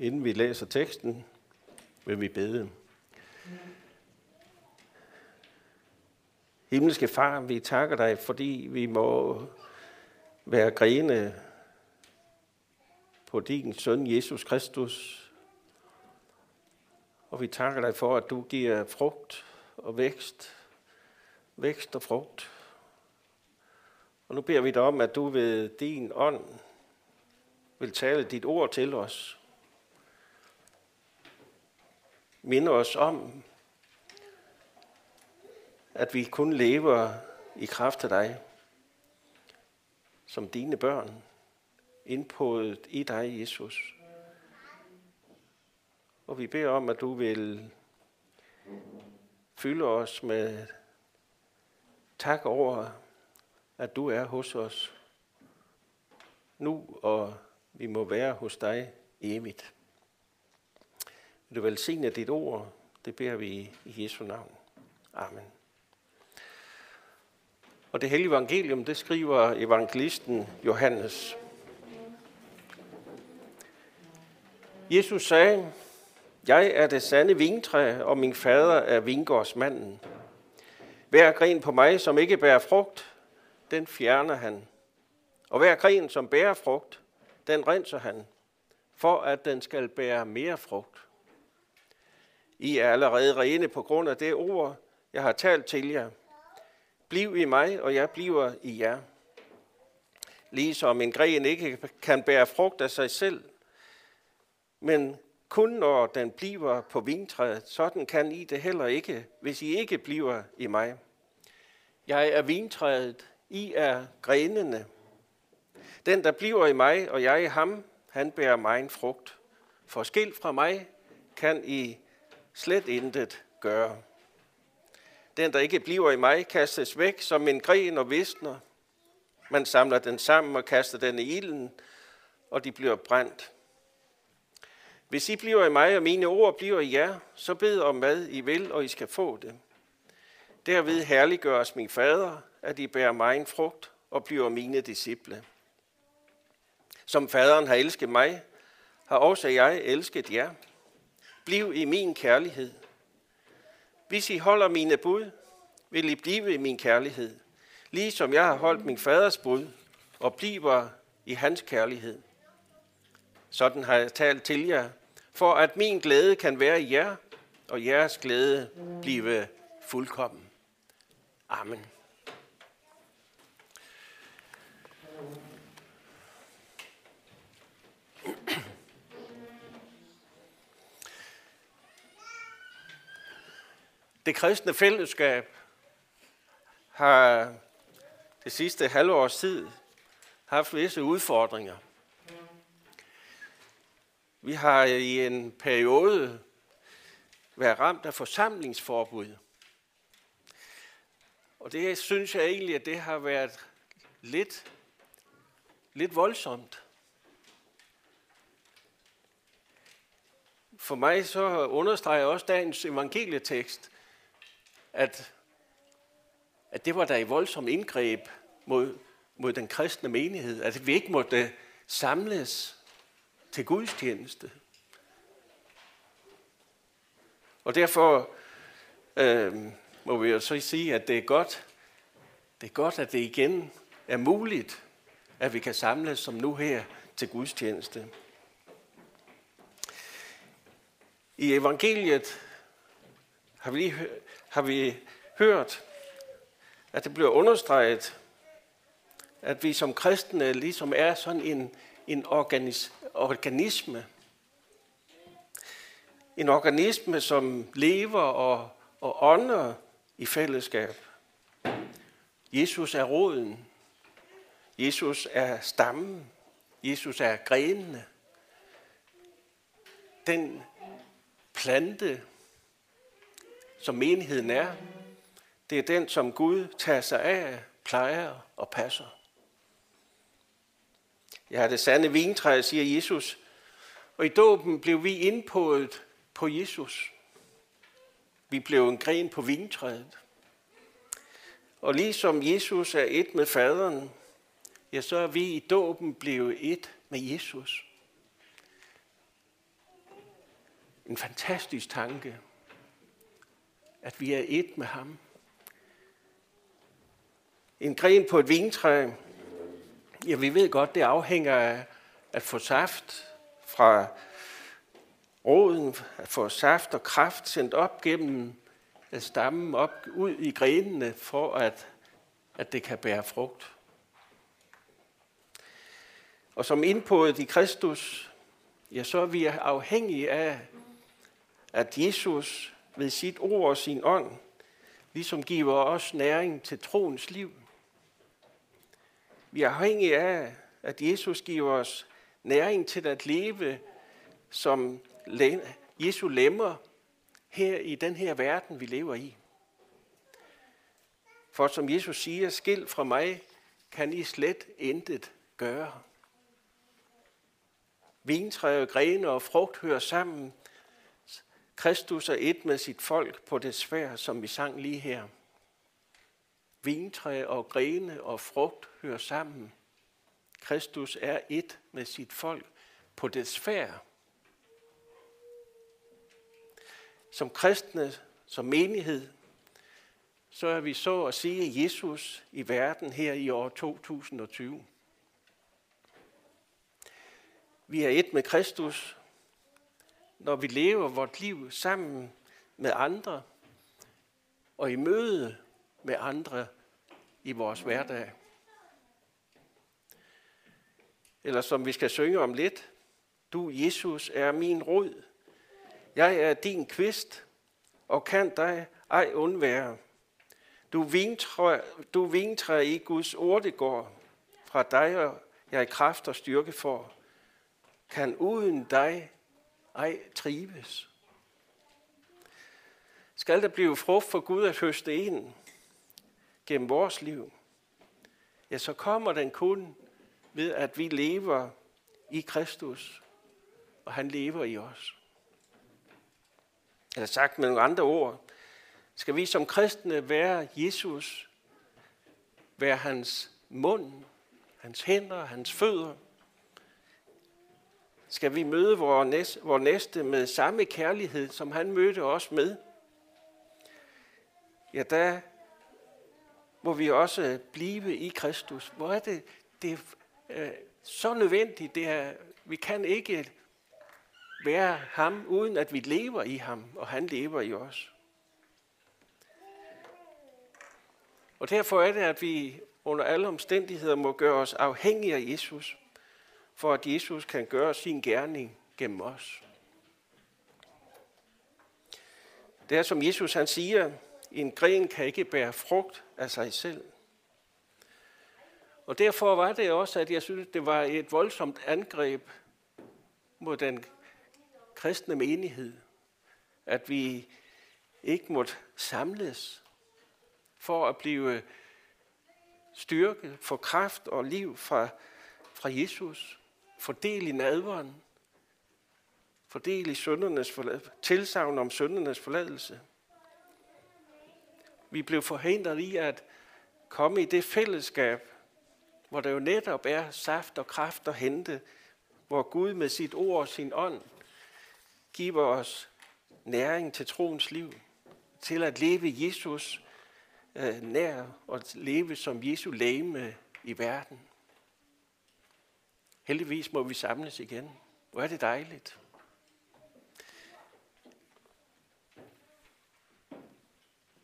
Inden vi læser teksten, vil vi bede. Himmelske Far, vi takker dig, fordi vi må være grene på din søn Jesus Kristus. Og vi takker dig for, at du giver frugt og vækst, vækst og frugt. Og nu beder vi dig om, at du ved din ånd vil tale dit ord til os. Minde os om, at vi kun lever i kraft af dig, som dine børn, indpået i dig, Jesus. Og vi beder om, at du vil fylde os med tak over, at du er hos os nu, og vi må være hos dig evigt. Vil du velsigne dit ord, det beder vi i Jesu navn. Amen. Og det hellige evangelium, det skriver evangelisten Johannes. Jesus sagde, jeg er det sande vintræ, og min fader er vingårdsmanden. Hver gren på mig, som ikke bærer frugt, den fjerner han. Og hver gren, som bærer frugt, den renser han, for at den skal bære mere frugt. I er allerede rene på grund af det ord, jeg har talt til jer. Bliv i mig, og jeg bliver i jer. Ligesom en gren ikke kan bære frugt af sig selv, men kun når den bliver på vintræet, sådan kan I det heller ikke, hvis I ikke bliver i mig. Jeg er vintræet, I er grenene. Den, der bliver i mig, og jeg i ham, han bærer mig en frugt. For skilt fra mig kan I slet intet gøre. Den, der ikke bliver i mig, kastes væk som en gren og visner. Man samler den sammen og kaster den i ilden, og de bliver brændt. Hvis I bliver i mig, og mine ord bliver i jer, så bed om hvad I vil, og I skal få det. Derved herliggøres min fader, at I bærer mig en frugt og bliver mine disciple. Som faderen har elsket mig, har også jeg elsket jer. Bliv i min kærlighed. Hvis I holder mine bud, vil I blive i min kærlighed, ligesom jeg har holdt min faders bud og bliver i hans kærlighed. Sådan har jeg talt til jer, for at min glæde kan være i jer, og jeres glæde blive fuldkommen. Amen. Det kristne fællesskab har det sidste halve års tid haft visse udfordringer. Vi har i en periode været ramt af forsamlingsforbud. Og det synes jeg egentlig, at det har været lidt, lidt voldsomt. For mig så understreger også dagens evangelietekst, at, at det var da i voldsom indgreb mod, mod den kristne menighed, at vi ikke måtte samles til gudstjeneste. Og derfor øh, må vi jo så sige, at det er godt, det er godt, at det igen er muligt, at vi kan samles som nu her til gudstjeneste. I evangeliet har vi, lige, har vi hørt, at det bliver understreget, at vi som kristne ligesom er sådan en, en organis, organisme. En organisme, som lever og, og ånder i fællesskab. Jesus er roden. Jesus er stammen. Jesus er grenene. Den plante, som menigheden er, det er den, som Gud tager sig af, plejer og passer. Jeg er det sande vintræ, siger Jesus. Og i dåben blev vi indpået på Jesus. Vi blev en gren på vintræet. Og ligesom Jesus er et med faderen, ja, så er vi i dåben blevet et med Jesus. en fantastisk tanke, at vi er et med ham. En gren på et vintræ, ja, vi ved godt, det afhænger af at få saft fra roden, at få saft og kraft sendt op gennem øh, stammen op ud i grenene, for at, at det kan bære frugt. Og som indpået i Kristus, ja, så er vi afhængige af, at Jesus ved sit ord og sin ånd, ligesom giver os næring til troens liv. Vi er afhængige af, at Jesus giver os næring til at leve som Jesu lemmer her i den her verden, vi lever i. For som Jesus siger, skild fra mig, kan I slet intet gøre. Vintræ og grene og frugt hører sammen. Kristus er et med sit folk på det svær, som vi sang lige her. Vintræ og grene og frugt hører sammen. Kristus er et med sit folk på det svær. Som kristne, som menighed, så er vi så at sige Jesus i verden her i år 2020. Vi er et med Kristus, når vi lever vort liv sammen med andre og i møde med andre i vores hverdag. Eller som vi skal synge om lidt, du Jesus er min rod, jeg er din kvist, og kan dig ej undvære. Du vintræ, du vintræ i Guds ordegård, fra dig og jeg kraft og styrke for, kan uden dig ej trives. Skal der blive frugt for Gud at høste ind gennem vores liv, ja, så kommer den kun ved, at vi lever i Kristus, og han lever i os. Eller sagt med nogle andre ord, skal vi som kristne være Jesus, være hans mund, hans hænder, hans fødder, skal vi møde vores næste med samme kærlighed, som han mødte os med, ja, der må vi også blive i Kristus. Hvor er det, det er så nødvendigt. Det er, vi kan ikke være ham, uden at vi lever i ham, og han lever i os. Og derfor er det, at vi under alle omstændigheder må gøre os afhængige af Jesus, for at Jesus kan gøre sin gerning gennem os. Det er som Jesus han siger, en gren kan ikke bære frugt af sig selv. Og derfor var det også, at jeg synes, det var et voldsomt angreb mod den kristne menighed, at vi ikke måtte samles for at blive styrke, for kraft og liv fra, fra Jesus. Fordel i nadveren. Fordel i syndernes forladelse. Tilsavn om syndernes forladelse. Vi blev forhindret i at komme i det fællesskab, hvor der jo netop er saft og kraft at hente, hvor Gud med sit ord og sin ånd giver os næring til troens liv, til at leve Jesus øh, nær og leve som Jesu læme i verden. Heldigvis må vi samles igen. Hvor er det dejligt.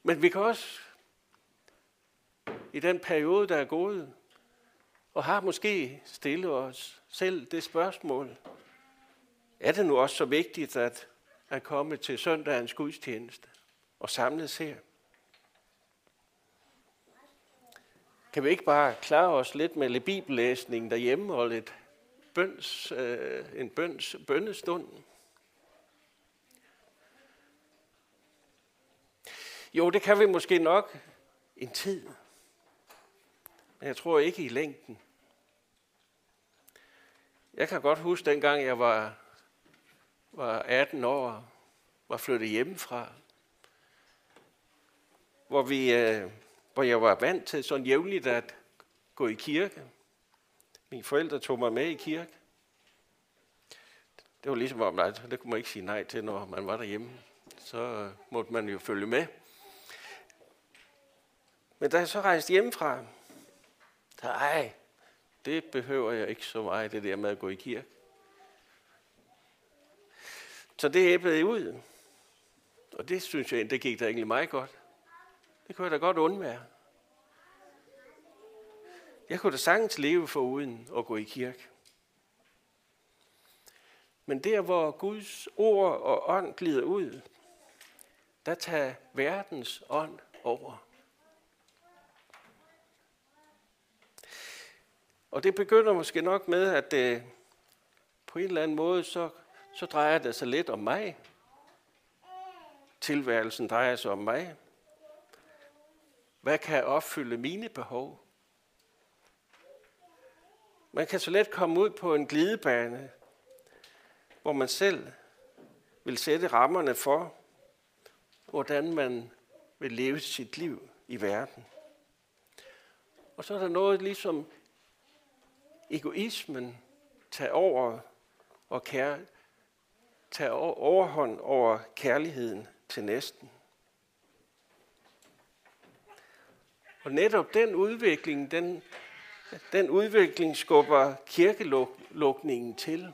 Men vi kan også i den periode, der er gået, og har måske stillet os selv det spørgsmål, er det nu også så vigtigt at, at komme til søndagens gudstjeneste og samles her? Kan vi ikke bare klare os lidt med lidt bibellæsning derhjemme og lidt bøns, øh, en bøns, bønnestund? Jo, det kan vi måske nok en tid. Men jeg tror ikke i længden. Jeg kan godt huske dengang jeg var, var 18 år, var flyttet hjemmefra, hvor, vi, øh, hvor jeg var vant til sådan jævnligt at gå i kirke. Mine forældre tog mig med i kirke. det var ligesom om, at det kunne man ikke sige nej til, når man var derhjemme. Så øh, måtte man jo følge med. Men da jeg så rejste hjemmefra, så ej, det behøver jeg ikke så meget, det der med at gå i kirke. Så det æblede ud. Og det synes jeg, det gik da egentlig meget godt. Det kunne jeg da godt undvære. Jeg kunne da sagtens leve for uden at gå i kirke. Men der, hvor Guds ord og ånd glider ud, der tager verdens ånd over. Og det begynder måske nok med, at det på en eller anden måde, så, så drejer det sig lidt om mig. Tilværelsen drejer sig om mig. Hvad kan opfylde mine behov? Man kan så let komme ud på en glidebane, hvor man selv vil sætte rammerne for, hvordan man vil leve sit liv i verden. Og så er der noget ligesom egoismen tager over og kær, tager overhånd over kærligheden til næsten. Og netop den udvikling, den, den udvikling skubber kirkelukningen til.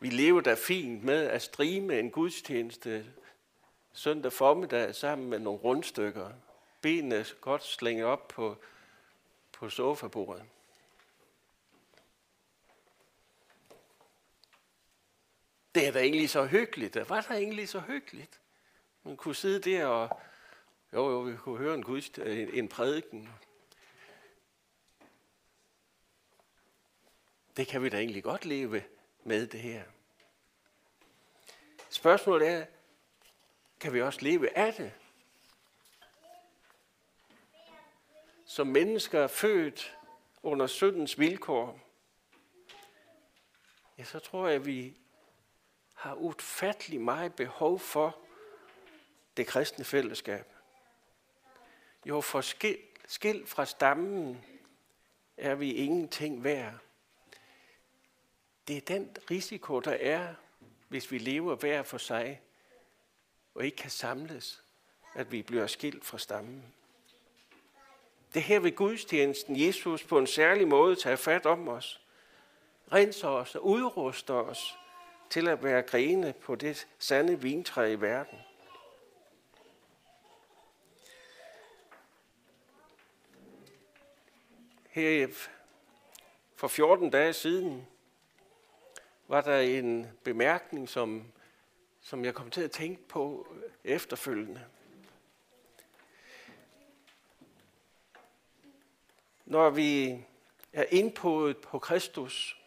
Vi lever da fint med at strime en gudstjeneste søndag formiddag sammen med nogle rundstykker. Benene godt slænget op på, på sofabordet. Det er da egentlig så hyggeligt. Det var da egentlig så hyggeligt. Man kunne sidde der og, jo jo, vi kunne høre en, gudst, en, en prædiken. Det kan vi da egentlig godt leve med det her. Spørgsmålet er, kan vi også leve af det? Som mennesker født under syndens vilkår, ja, så tror jeg, at vi har utfattelig meget behov for det kristne fællesskab. Jo, for skilt fra stammen er vi ingenting værd. Det er den risiko, der er, hvis vi lever hver for sig, og ikke kan samles, at vi bliver skilt fra stammen. Det her ved gudstjenesten, Jesus på en særlig måde tager fat om os, renser os og udruster os til at være grene på det sande vintræ i verden. Her for 14 dage siden var der en bemærkning, som, som jeg kom til at tænke på efterfølgende. Når vi er indpået på Kristus,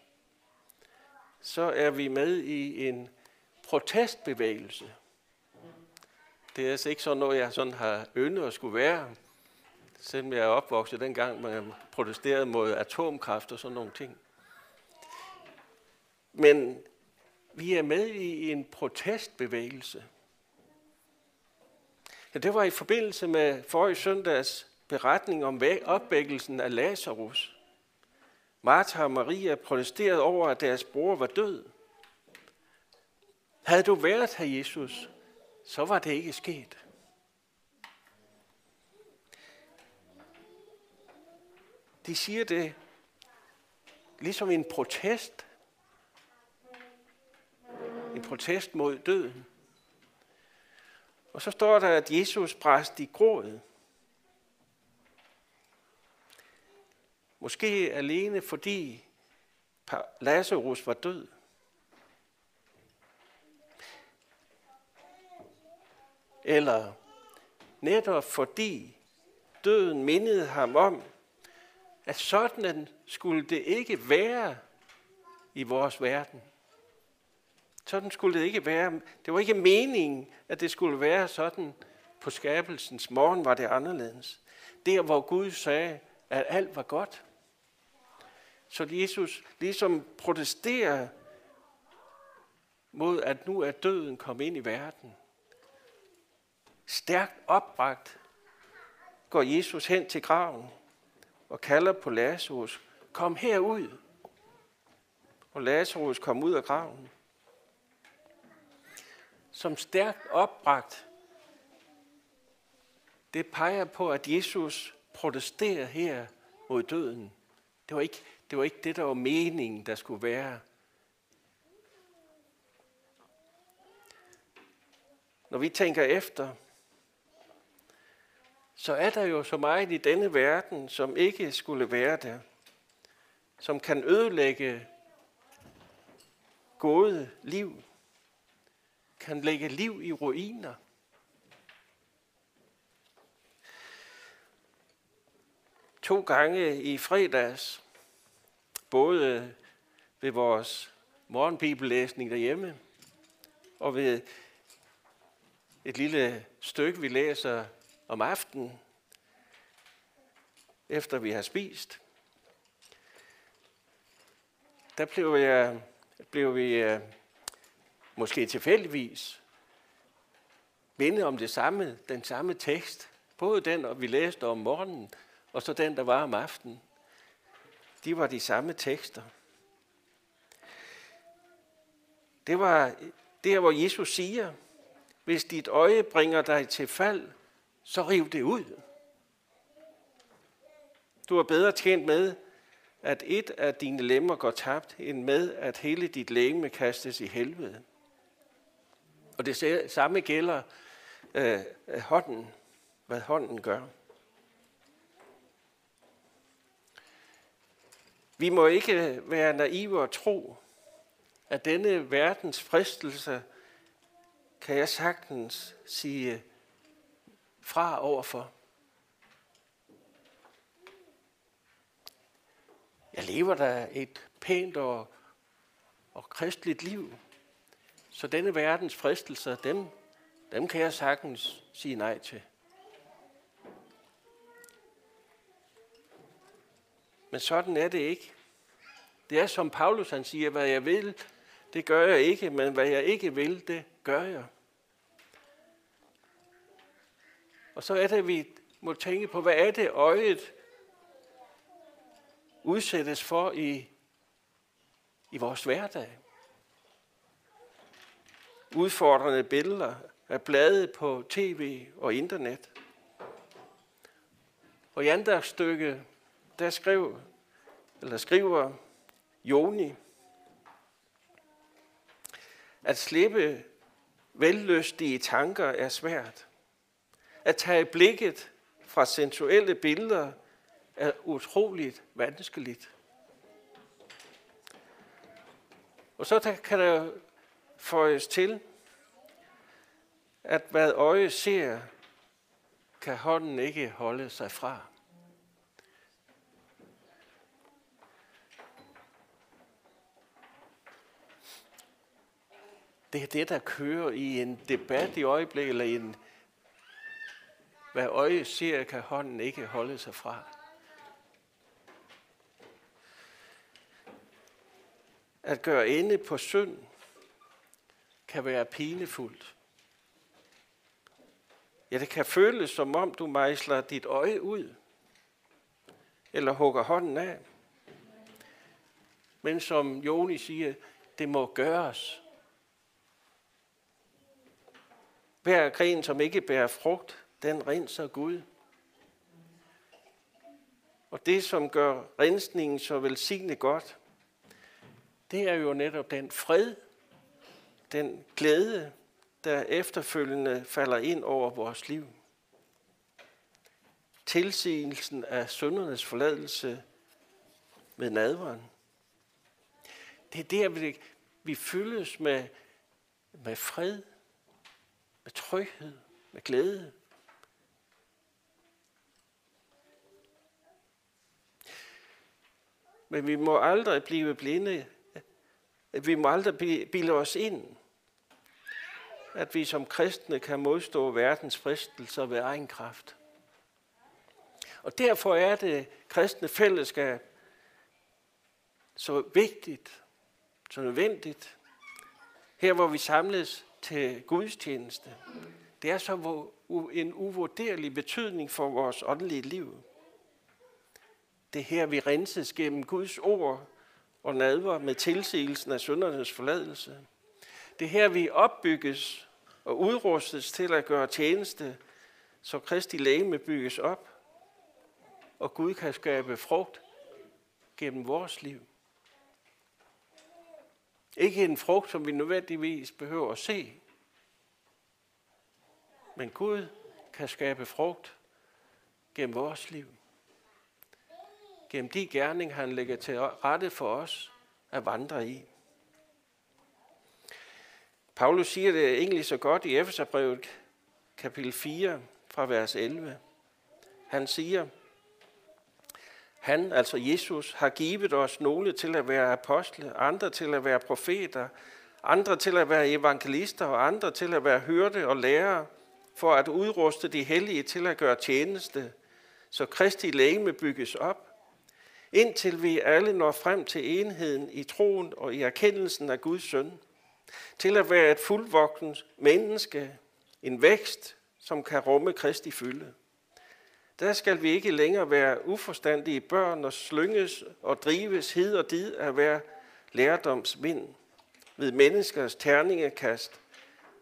så er vi med i en protestbevægelse. Det er altså ikke sådan noget, jeg sådan har yndet at skulle være, selvom jeg er opvokset dengang, man protesterede mod atomkraft og sådan nogle ting. Men vi er med i en protestbevægelse. Ja, det var i forbindelse med forrige søndags beretning om opvækkelsen af Lazarus. Martha og Maria protesterede over, at deres bror var død. Havde du været her, Jesus, så var det ikke sket. De siger det ligesom en protest. Protest mod døden. Og så står der, at Jesus bræst i grådet. Måske alene fordi Lazarus var død. Eller netop fordi døden mindede ham om, at sådan skulle det ikke være i vores verden. Sådan skulle det ikke være. Det var ikke meningen, at det skulle være sådan. På skabelsens morgen var det anderledes. Der, hvor Gud sagde, at alt var godt. Så Jesus ligesom protesterer mod, at nu er døden kommet ind i verden. Stærkt opbragt går Jesus hen til graven og kalder på Lazarus, kom herud. og Lazarus kom ud af graven. Som stærkt opbragt, det peger på, at Jesus protesterer her mod døden. Det var ikke det, var ikke det der var meningen, der skulle være. Når vi tænker efter, så er der jo så meget i denne verden, som ikke skulle være der, som kan ødelægge gode liv, kan lægge liv i ruiner. To gange i fredags, både ved vores morgenbibellæsning derhjemme, og ved et lille stykke, vi læser om aftenen, efter vi har spist, der blev, jeg, blev vi øh, måske tilfældigvis minde om det samme, den samme tekst. Både den, vi læste om morgenen, og så den, der var om aftenen. De var de samme tekster. Det var der, hvor Jesus siger, hvis dit øje bringer dig til fald, så riv det ud. Du er bedre tjent med, at et af dine lemmer går tabt, end med, at hele dit lægeme kastes i helvede. Og det samme gælder øh, hånden, hvad hånden gør. Vi må ikke være naive og tro, at denne verdens fristelse kan jeg sagtens sige fra overfor. Jeg lever da et pænt og, og kristligt liv. Så denne verdens fristelser, dem, dem kan jeg sagtens sige nej til. Men sådan er det ikke. Det er som Paulus han siger, hvad jeg vil, det gør jeg ikke, men hvad jeg ikke vil, det gør jeg. Og så er det, at vi må tænke på, hvad er det øjet udsættes for i, i vores hverdag. Udfordrende billeder af blade på tv og internet. Og i andet stykke, der skrev, eller skriver Joni, at slippe vellystige tanker er svært. At tage blikket fra sensuelle billeder er utroligt vanskeligt. Og så kan der føjes til, at hvad øje ser, kan hånden ikke holde sig fra. Det er det, der kører i en debat i øjeblikket, eller i en, hvad øje ser, kan hånden ikke holde sig fra. At gøre ende på synd kan være pinefuldt. Ja, det kan føles som om du mejsler dit øje ud, eller hugger hånden af. Men som Joni siger, det må gøres. Hver gren, som ikke bærer frugt, den renser Gud. Og det, som gør rensningen så velsignet godt, det er jo netop den fred, den glæde, der efterfølgende falder ind over vores liv. Tilsigelsen af syndernes forladelse med nadveren. Det er der, vi, vi fyldes med, med fred, med tryghed, med glæde. Men vi må aldrig blive blinde. Vi må aldrig bilde os ind, at vi som kristne kan modstå verdens fristelser ved egen kraft. Og derfor er det kristne fællesskab så vigtigt, så nødvendigt. Her hvor vi samles til gudstjeneste. Det er så en uvurderlig betydning for vores åndelige liv. Det er her, vi renses gennem Guds ord og nadver med tilsigelsen af syndernes forladelse. Det her, vi opbygges og udrustes til at gøre tjeneste, så Kristi lægeme bygges op, og Gud kan skabe frugt gennem vores liv. Ikke en frugt, som vi nødvendigvis behøver at se, men Gud kan skabe frugt gennem vores liv. Gennem de gerning, han lægger til rette for os at vandre i. Paulus siger det egentlig så godt i Efeserbrevet kapitel 4 fra vers 11. Han siger, han, altså Jesus, har givet os nogle til at være apostle, andre til at være profeter, andre til at være evangelister og andre til at være hørte og lærere, for at udruste de hellige til at gøre tjeneste, så Kristi lægeme bygges op, indtil vi alle når frem til enheden i troen og i erkendelsen af Guds søn, til at være et fuldvoksent menneske, en vækst, som kan rumme Kristi fylde. Der skal vi ikke længere være uforstandige børn og slynges og drives hid og did af hver lærdomsvind ved menneskers terningekast,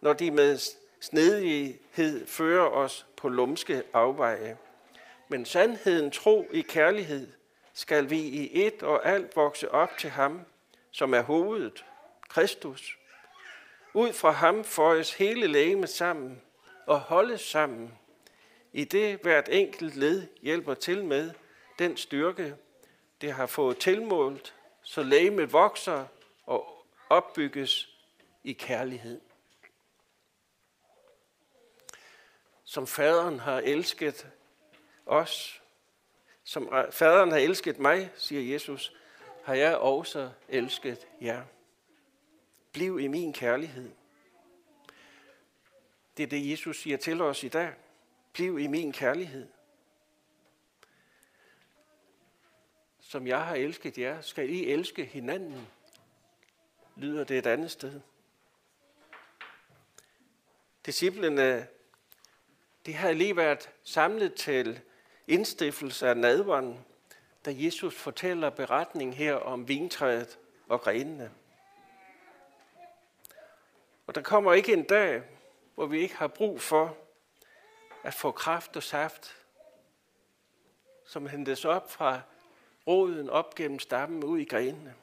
når de med snedighed fører os på lumske afveje. Men sandheden, tro i kærlighed, skal vi i et og alt vokse op til ham, som er hovedet, Kristus. Ud fra ham føjes hele lægemet sammen og holdes sammen, i det hvert enkelt led hjælper til med den styrke, det har fået tilmålt, så lægemet vokser og opbygges i kærlighed. Som faderen har elsket os, som faderen har elsket mig, siger Jesus, har jeg også elsket jer. Bliv i min kærlighed. Det er det, Jesus siger til os i dag. Bliv i min kærlighed. Som jeg har elsket jer, skal I elske hinanden, lyder det et andet sted. Disciplene, de har lige været samlet til indstiftelse af nadveren, da Jesus fortæller beretningen her om vintræet og grenene. Og der kommer ikke en dag, hvor vi ikke har brug for at få kraft og saft, som hentes op fra roden op gennem stammen ud i grenene.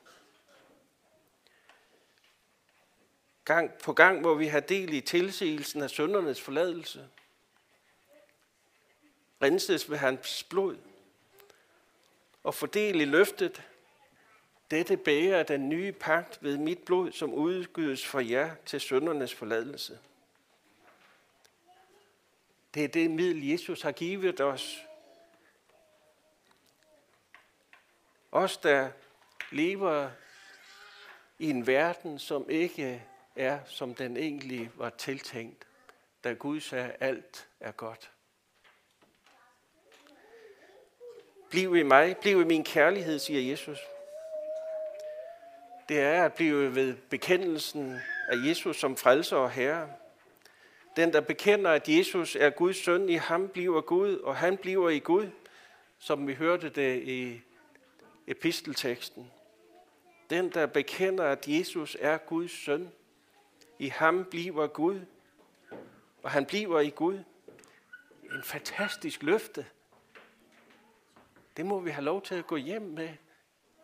Gang på gang må vi have del i tilsigelsen af søndernes forladelse. Renses ved hans blod og fordel i løftet. Dette bærer den nye pagt ved mit blod, som udgydes for jer til søndernes forladelse. Det er det middel, Jesus har givet os. Os, der lever i en verden, som ikke er, som den egentlig var tiltænkt, da Gud sagde, at alt er godt. Bliv i mig, bliv i min kærlighed, siger Jesus. Det er at blive ved bekendelsen af Jesus som frelser og herre. Den, der bekender, at Jesus er Guds søn, i ham bliver Gud, og han bliver i Gud, som vi hørte det i epistelteksten. Den, der bekender, at Jesus er Guds søn, i ham bliver Gud, og han bliver i Gud. En fantastisk løfte. Det må vi have lov til at gå hjem med,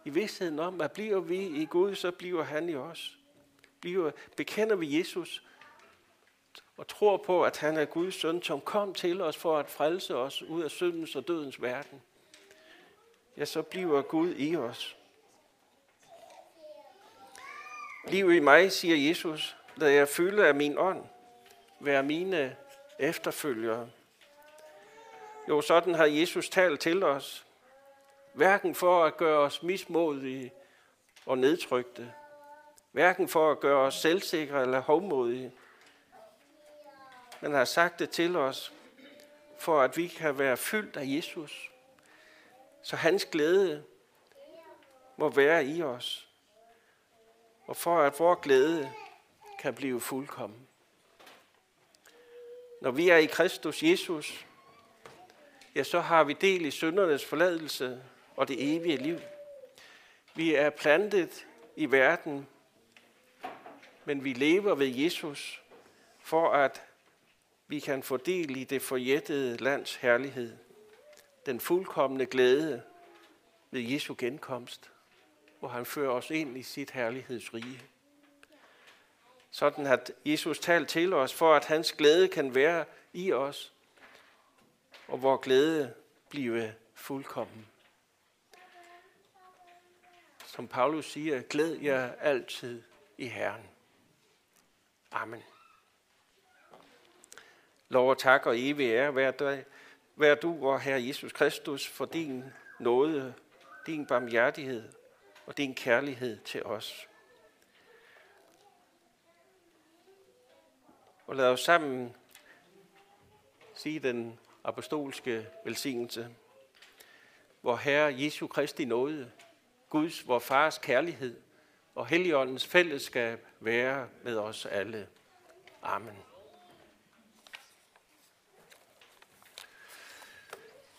i vidstheden om, at bliver vi i Gud, så bliver han i os. Bliver, bekender vi Jesus, og tror på, at han er Guds søn, som kom til os for at frelse os ud af syndens og dødens verden, ja, så bliver Gud i os. Liv i mig, siger Jesus, lad jeg fylde af min ånd, være mine efterfølgere. Jo, sådan har Jesus talt til os. Hverken for at gøre os mismodige og nedtrykte. Hverken for at gøre os selvsikre eller hovmodige men har sagt det til os, for at vi kan være fyldt af Jesus. Så hans glæde må være i os, og for at vores glæde kan blive fuldkommen. Når vi er i Kristus Jesus, ja, så har vi del i syndernes forladelse og det evige liv. Vi er plantet i verden, men vi lever ved Jesus, for at vi kan få del i det forjættede lands herlighed. Den fuldkommende glæde ved Jesu genkomst, hvor han fører os ind i sit herlighedsrige. Sådan at Jesus talt til os, for at hans glæde kan være i os, og vor glæde blive fuldkommen. Som Paulus siger, glæd jer altid i Herren. Amen. Lov og tak og evig ære vær, dig, vær du, og Herre Jesus Kristus, for din nåde, din barmhjertighed og din kærlighed til os. Og lad os sammen sige den apostolske velsignelse, hvor Herre Jesu Kristi nåde, Guds, vor Fars kærlighed og Helligåndens fællesskab være med os alle. Amen.